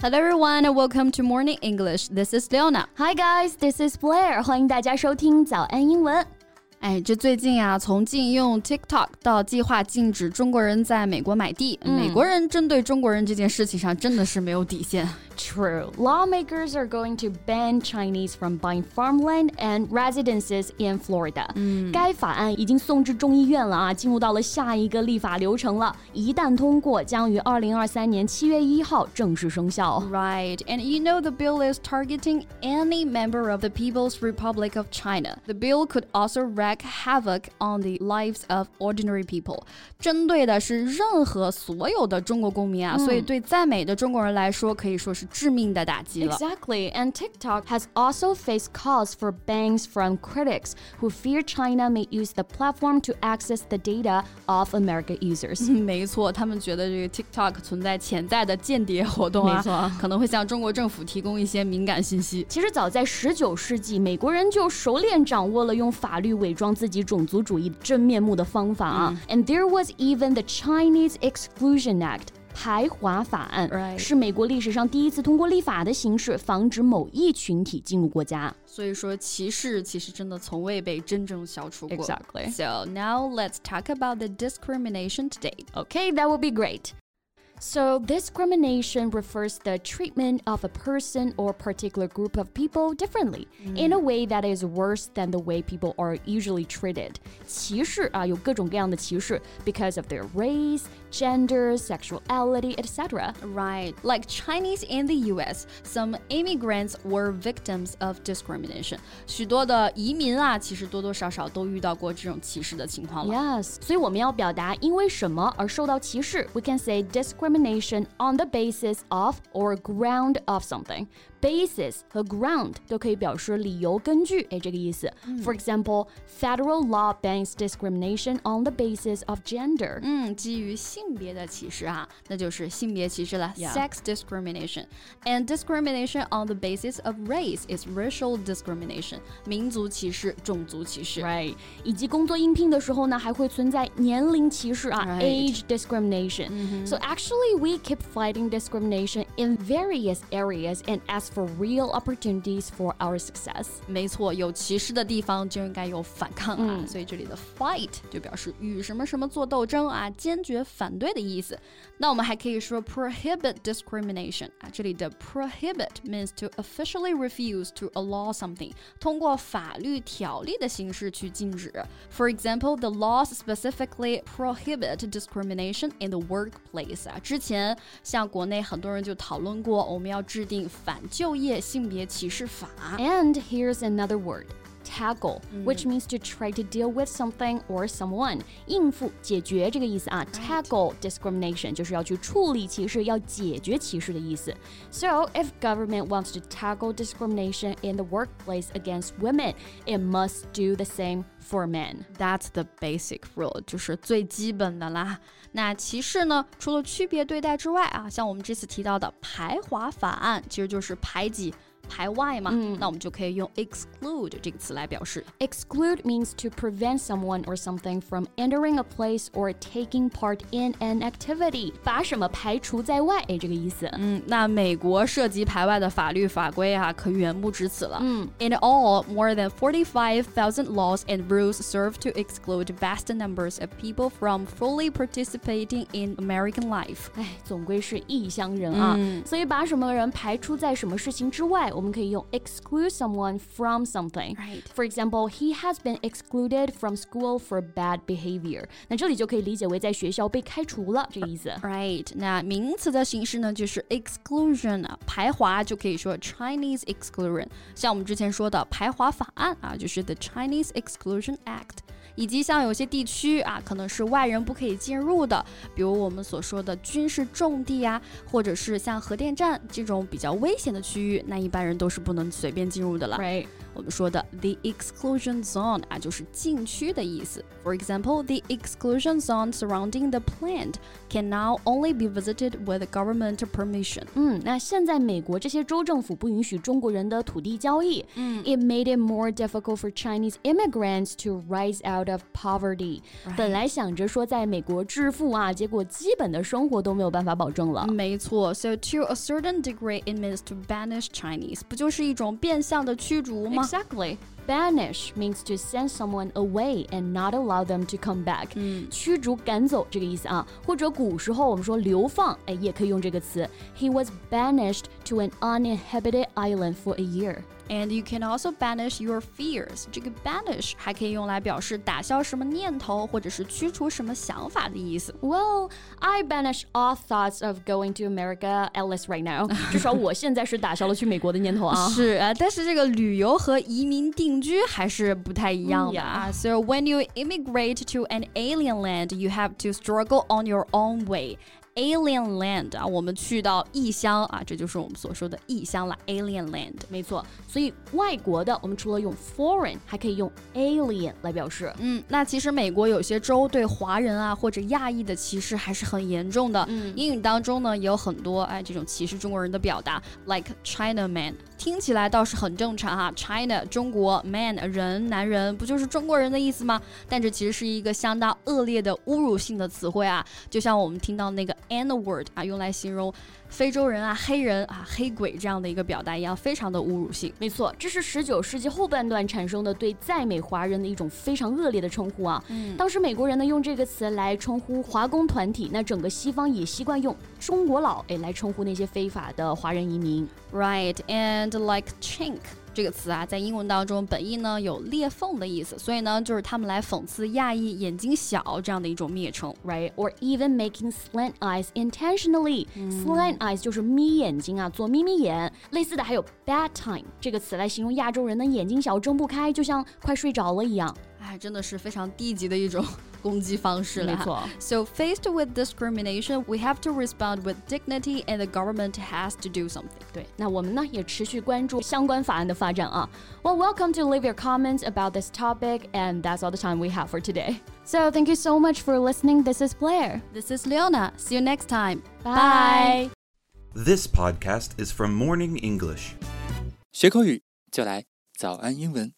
Hello everyone and welcome to Morning English. This is Leona. Hi guys, this is Blair. 欢迎大家收听早安英文。 哎，这最近啊，从禁用 TikTok 到计划禁止中国人在美国买地，美国人针对中国人这件事情上真的是没有底线。True. Lawmakers are going to ban Chinese from buying farmland and residences in Florida. 该法案已经送至众议院了啊，进入到了下一个立法流程了。一旦通过，将于二零二三年七月一号正式生效。Right, and you know the bill is targeting any member of the People's Republic of China. The bill could also wreak havoc on the lives of ordinary people. 针对的是任何所有的中国公民啊，所以对在美的中国人来说，可以说是。致命的打击了。Exactly, and TikTok has also faced calls for bangs from critics who fear China may use the platform to access the data of American users. 没错，他们觉得这个 TikTok 存在潜在的间谍活动啊，可能会向中国政府提供一些敏感信息。其实早在19世纪，美国人就熟练掌握了用法律伪 装自己种族主义真面目的方法啊。And there was even the Chinese Exclusion Act. 排华法案是美国历史上第一次通过立法的形式防止某一群体进入国家。所以说，歧视其实真的从未被真正消除过。Exactly. So now let's talk about the discrimination today. Okay, that would be great. So, discrimination refers the treatment of a person or particular group of people differently mm. in a way that is worse than the way people are usually treated. 歧视啊，有各种各样的歧视 because of their race, gender, sexuality, etc. Right. Like Chinese in the US, some immigrants were victims of discrimination. 许多的移民啊，其实多多少少都遇到过这种歧视的情况了。Yes. 所以我们要表达因为什么而受到歧视，we can say discrimination discrimination on the basis of or ground of something Basis 和 ground 都可以表示理由、根据，哎，这个意思。For example, federal law bans discrimination on the basis of gender. 嗯，基于性别的歧视啊，那就是性别歧视了，sex discrimination. And discrimination on the basis of race is racial discrimination. 民族歧视、种族歧视。Right. 以及工作应聘的时候呢，还会存在年龄歧视啊，age discrimination. So actually, we keep fighting discrimination in various areas and as for real opportunities for our success。没错，有歧视的地方就应该有反抗啊，嗯、所以这里的 fight 就表示与什么什么做斗争啊，坚决反对的意思。那我们还可以说 prohibit discrimination 啊，这里的 prohibit means to officially refuse to allow something，通过法律条例的形式去禁止。For example, the laws specifically prohibit discrimination in the workplace 啊，之前像国内很多人就讨论过，我们要制定反。 就业性别歧视法。And here's another word. Tackle, which means to try to deal with something or someone，应付、解决这个意思啊。Tackle discrimination 就是要去处理歧视、要解决歧视的意思。So if government wants to tackle discrimination in the workplace against women, it must do the same for men. That's the basic rule，就是最基本的啦。那歧视呢，除了区别对待之外啊，像我们这次提到的排华法案，其实就是排挤。 排外嘛，嗯、那我们就可以用 exclude 这个词来表示。Exclude means to prevent someone or something from entering a place or taking part in an activity，把什么排除在外，哎，这个意思。嗯，那美国涉及排外的法律法规啊，可远不止此了。嗯，In all, more than forty-five thousand laws and rules serve to exclude vast numbers of people from fully participating in American life。哎，总归是异乡人啊，嗯、所以把什么人排除在什么事情之外。 我们可以用 exclude someone from something. Right. For example, he has been excluded from school for bad behavior. 那这里就可以理解为在学校被开除了这个意思。Right. 那名词的形式呢，就是 exclusion 啊，排华就可以说 Chinese exclusion。像我们之前说的排华法案啊，就是 the Chinese Exclusion Act。以及像有些地区啊，可能是外人不可以进入的，比如我们所说的军事重地呀，或者是像核电站这种比较危险的区域，那一般人人都是不能随便进入的了。我们说的 the exclusion zone 啊，就是禁区的意思。For example, the exclusion zone surrounding the plant can now only be visited with government permission. 嗯，那现在美国这些州政府不允许中国人的土地交易。嗯，It made it more difficult for Chinese immigrants to rise out of poverty. 本来想着说在美国致富啊，结果基本的生活都没有办法保证了。没错，So to a certain degree, it means to banish Chinese，不就是一种变相的驱逐吗 ？Exactly. Banish means to send someone away and not allow them to come back。嗯，驱逐、赶走这个意思啊。或者古时候我们说流放，哎，也可以用这个词。He was banished to an uninhabited island for a year. And you can also banish your fears。这个 banish 还可以用来表示打消什么念头，或者是驱除什么想法的意思。Well, I banish all thoughts of going to America at least right now。至少我现在是打消了去美国的念头啊。是啊，但是这个旅游和移民定 居还是不太一样的啊。So when you immigrate to an alien land, you have to struggle on your own way. Alien land 啊，我们去到异乡啊，这就是我们所说的异乡了。Alien land，没错。所以外国的，我们除了用 foreign，还可以用 alien 来表示。嗯，那其实美国有些州对华人啊或者亚裔的歧视还是很严重的。嗯，英语当中呢也有很多哎这种歧视中国人的表达，like China man，听起来倒是很正常哈。China 中国 man 人男人不就是中国人的意思吗？但这其实是一个相当恶劣的侮辱性的词汇啊，就像我们听到那个。N word 啊，用来形容非洲人啊、黑人啊、黑鬼这样的一个表达一样，非常的侮辱性。没错，这是十九世纪后半段产生的对在美华人的一种非常恶劣的称呼啊。嗯，当时美国人呢用这个词来称呼华工团体，那整个西方也习惯用中国佬哎来称呼那些非法的华人移民。Right and like chink。这个词啊，在英文当中本意呢有裂缝的意思，所以呢就是他们来讽刺亚裔眼睛小这样的一种蔑称，right？Or even making slant eyes intentionally. Slant eyes 就是眯眼睛啊，做眯眯眼。类似的还有 bad time 这个词来形容亚洲人的眼睛小，睁不开，就像快睡着了一样。哎，真的是非常低级的一种攻击方式了。没错。So faced with discrimination, we have to respond with dignity, and the government has to do something. 对，那我们呢也持续关注相关法案的发展啊。Well, welcome to leave your comments about this topic, and that's all the time we have for today. So thank you so much for listening. This is Blair. This is Leona. See you next time. Bye. This podcast is from Morning English. 学口语就来早安英文。